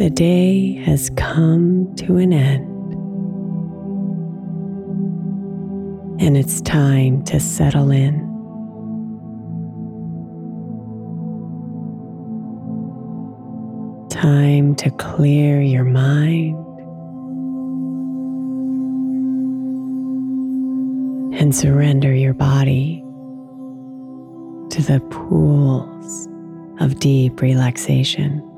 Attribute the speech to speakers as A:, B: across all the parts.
A: The day has come to an end, and it's time to settle in. Time to clear your mind and surrender your body to the pools of deep relaxation.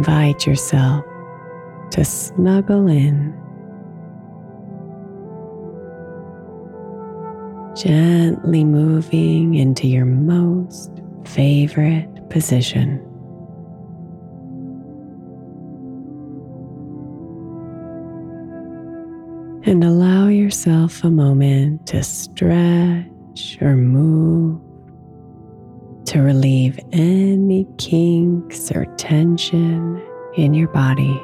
A: Invite yourself to snuggle in, gently moving into your most favorite position. And allow yourself a moment to stretch or move to relieve any kinks or tension in your body.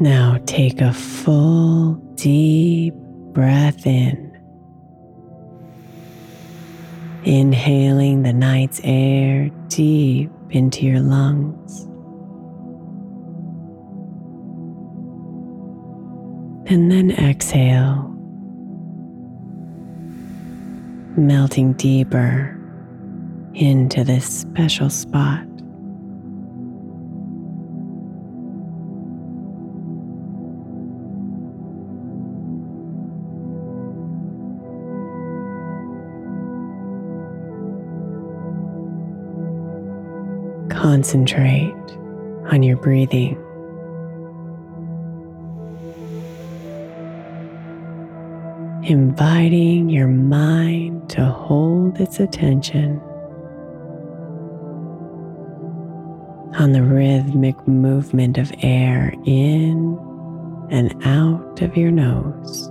A: Now take a full, deep breath in. Inhaling the night's air deep into your lungs. And then exhale, melting deeper into this special spot. Concentrate on your breathing. Inviting your mind to hold its attention on the rhythmic movement of air in and out of your nose.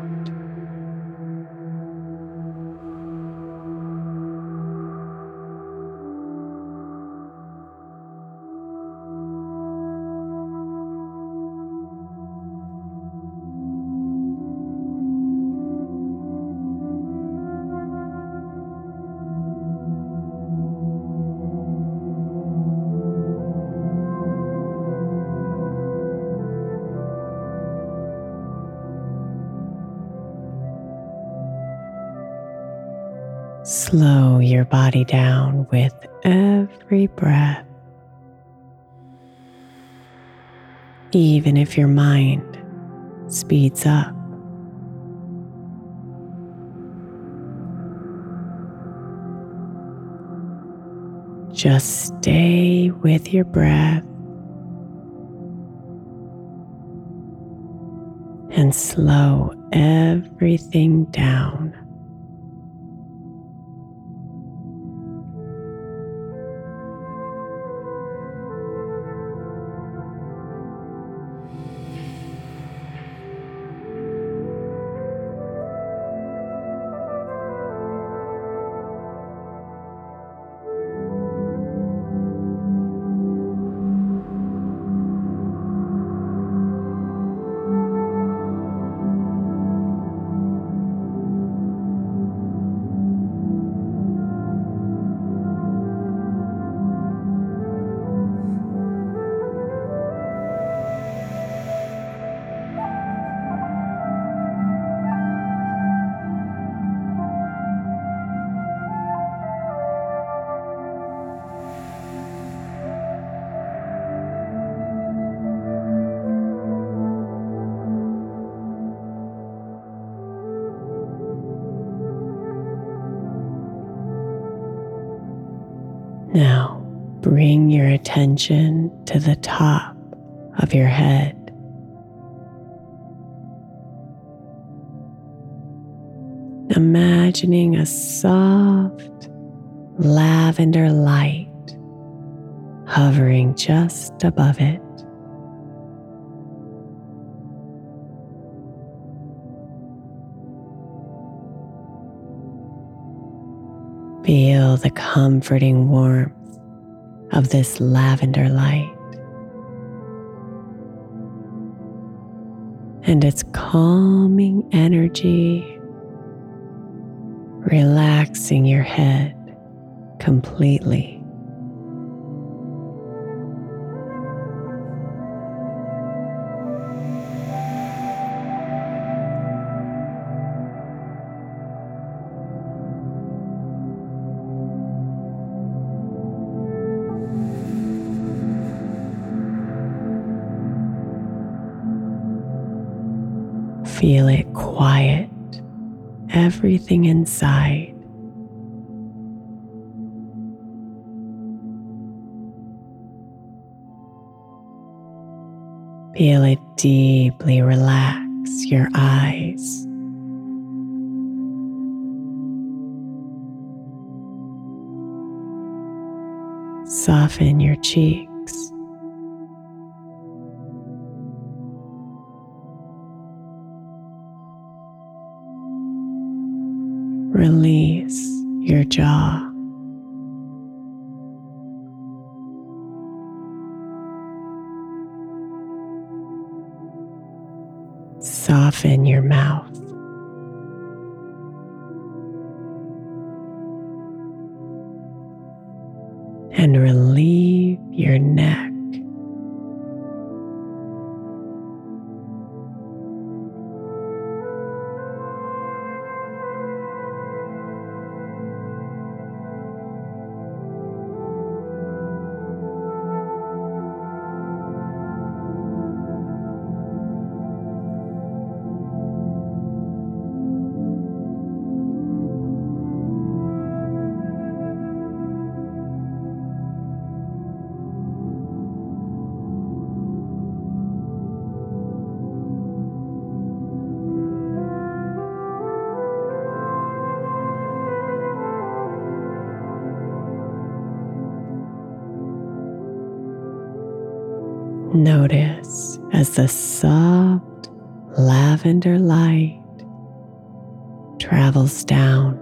A: Slow your body down with every breath. Even if your mind speeds up. Just stay with your breath and slow everything down. Now bring your attention to the top of your head. Imagining a soft lavender light hovering just above it. Feel the comforting warmth of this lavender light and its calming energy, relaxing your head completely. Feel it quiet everything inside. Feel it deeply relax your eyes. Soften your cheeks. Release your jaw. Soften your mouth. Notice as the soft lavender light travels down.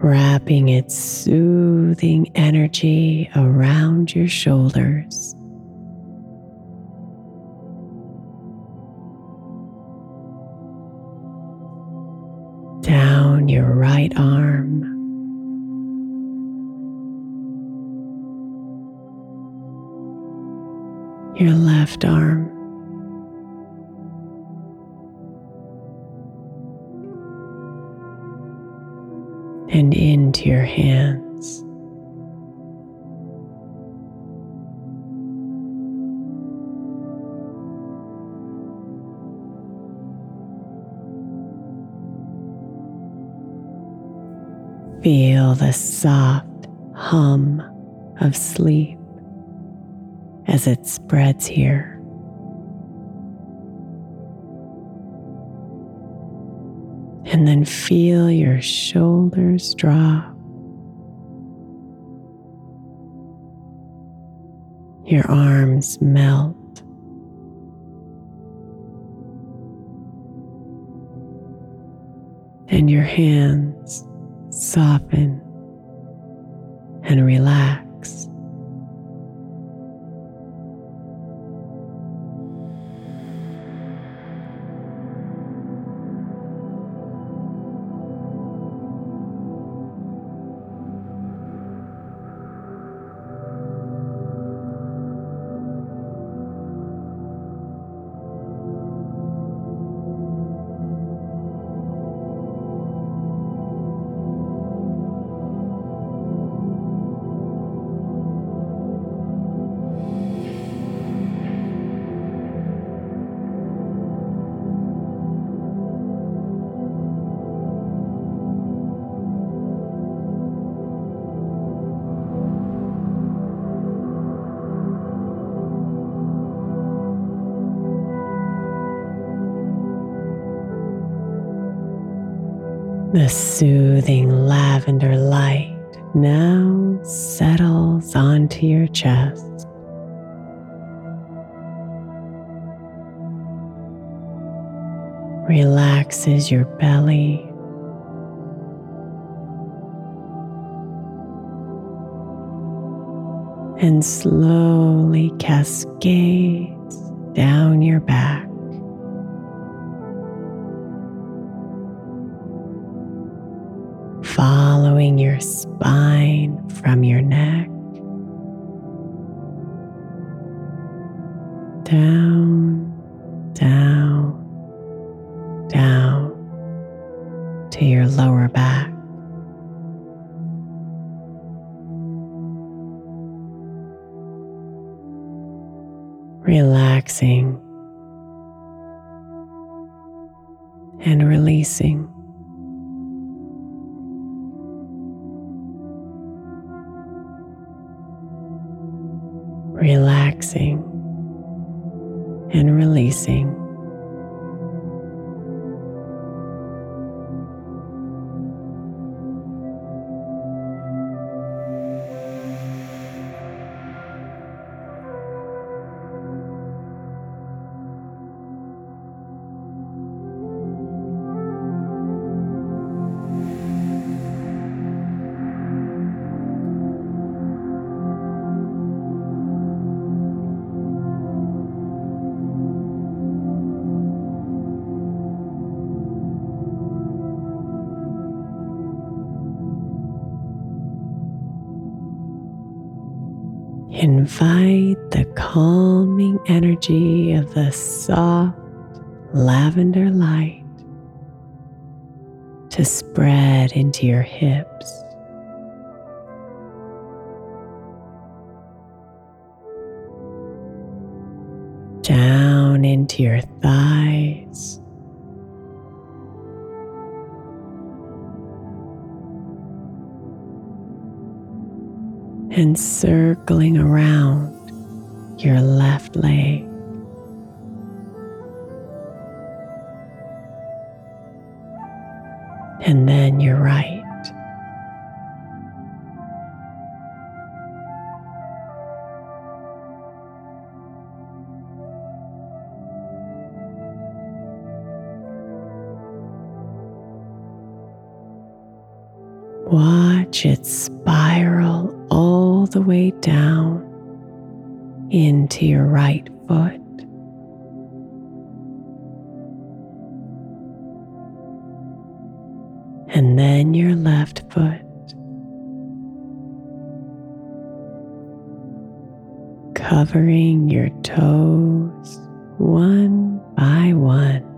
A: Wrapping its soothing energy around your shoulders. Down your right arm. Left arm. and into your hands. Feel the soft hum of sleep as it spreads here. And then feel your shoulders drop. Your arms melt. And your hands soften soothing lavender light now settles onto your chest. Relaxes your belly. And slowly cascades down your back. Following your spine from your neck down, down, down to your lower back. Relaxing relaxing and releasing. Energy of the soft lavender light to spread into your hips. Down into your thighs. and circling around your left leg. And then your right. Watch it spiral all the way down into your right foot. And then your left foot. Covering your toes one by one.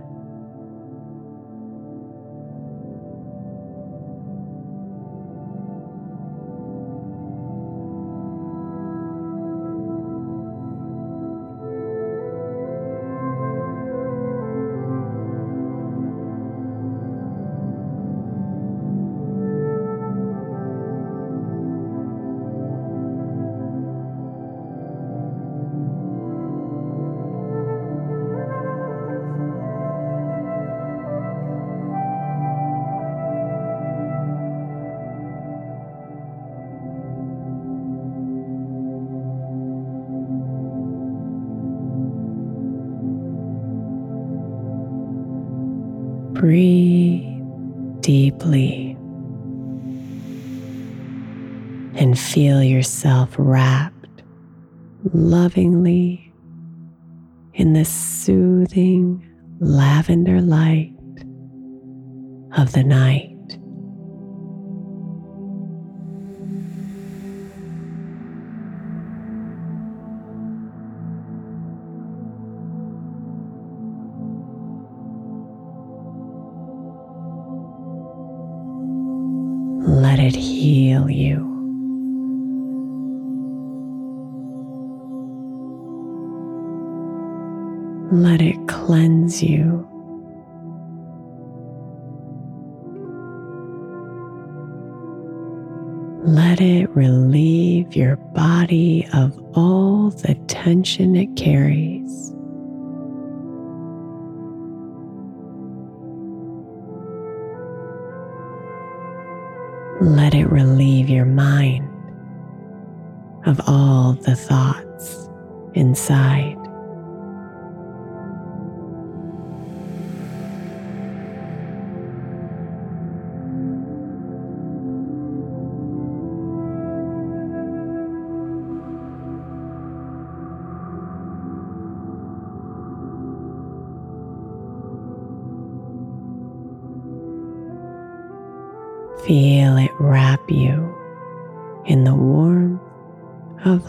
A: Breathe deeply and feel yourself wrapped lovingly in the soothing lavender light of the night. Cleanse you. Let it relieve your body of all the tension it carries. Let it relieve your mind of all the thoughts inside.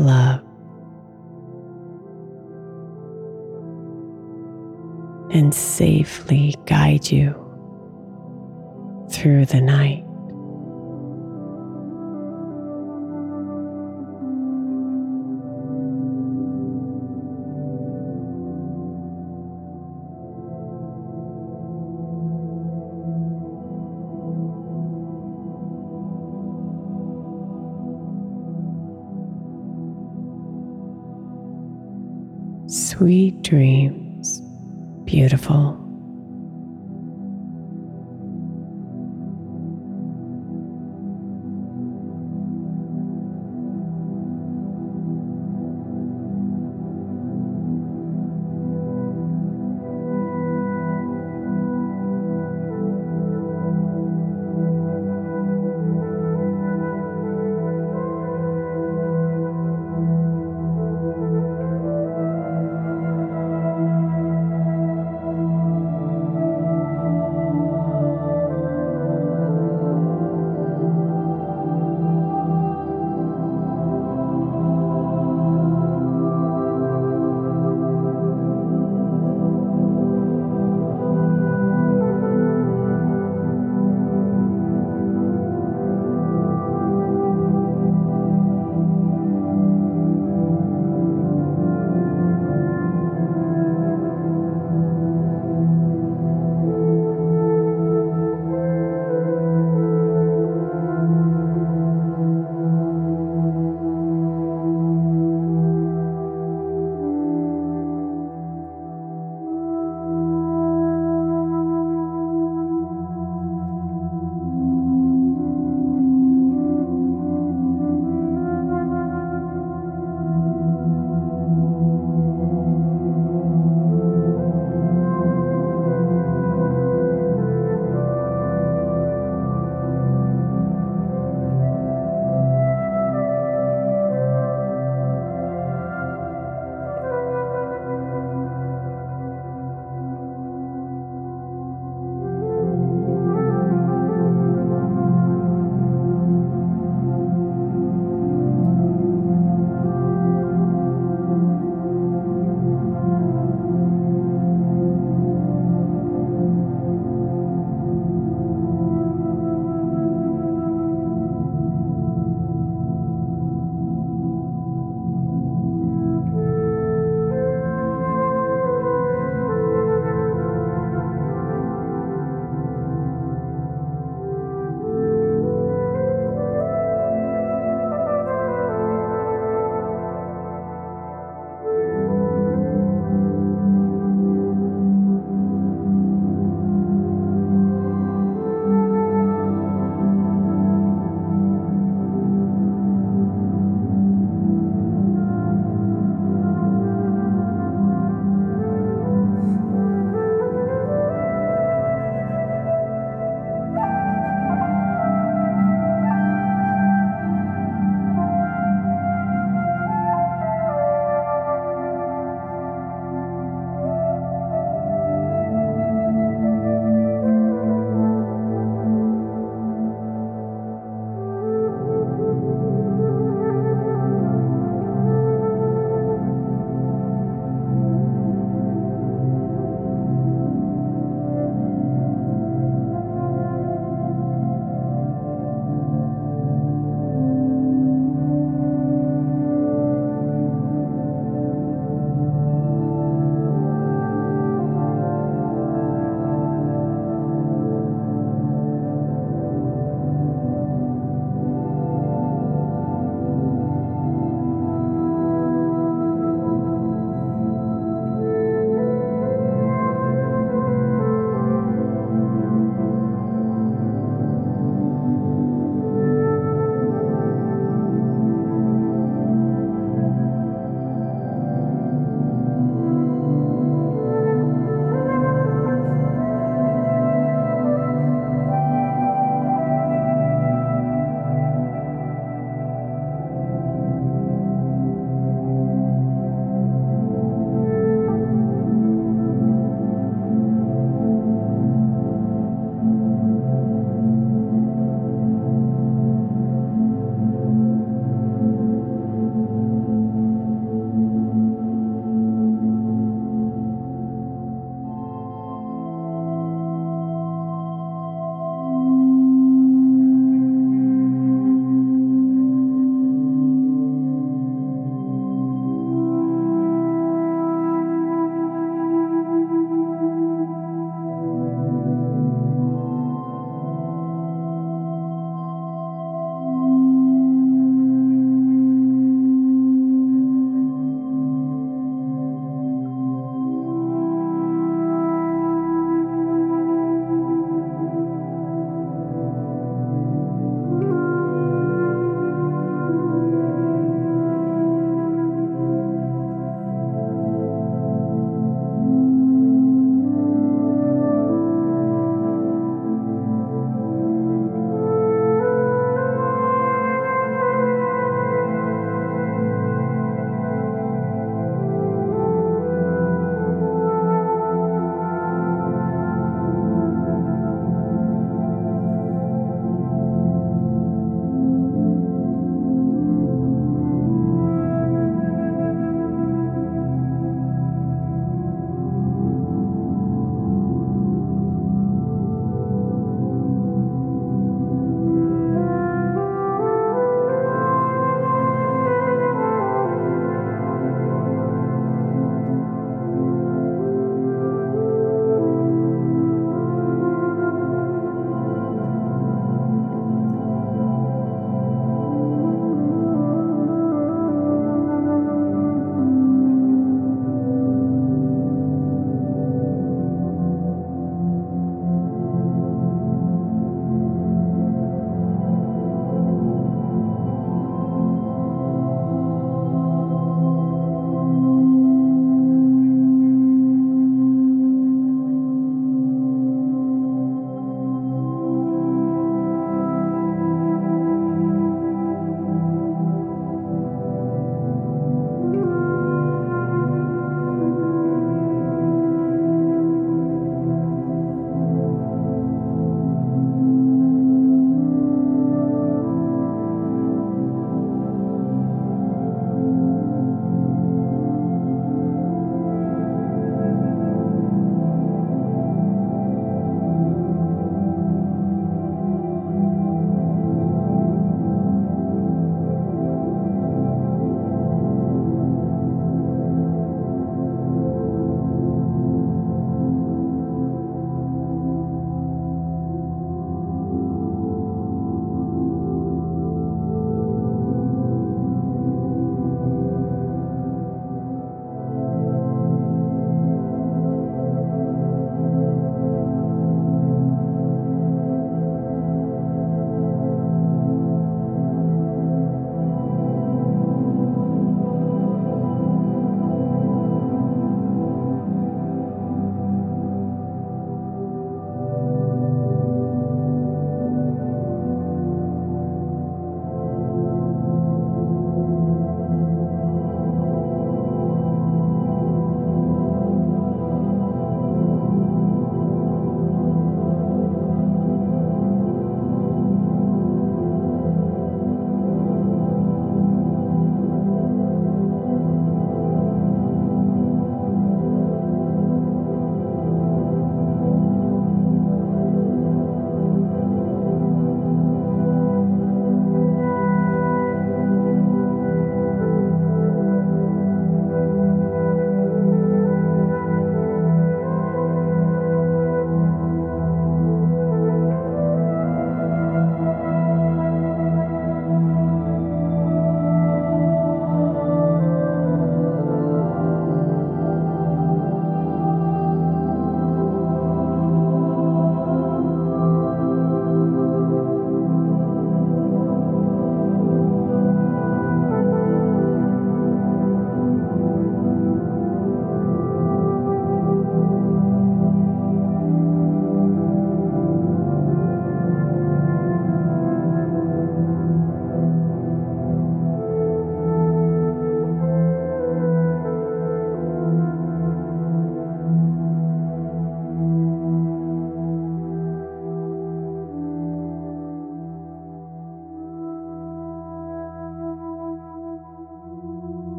A: Love. And safely guide you through the night. Beautiful.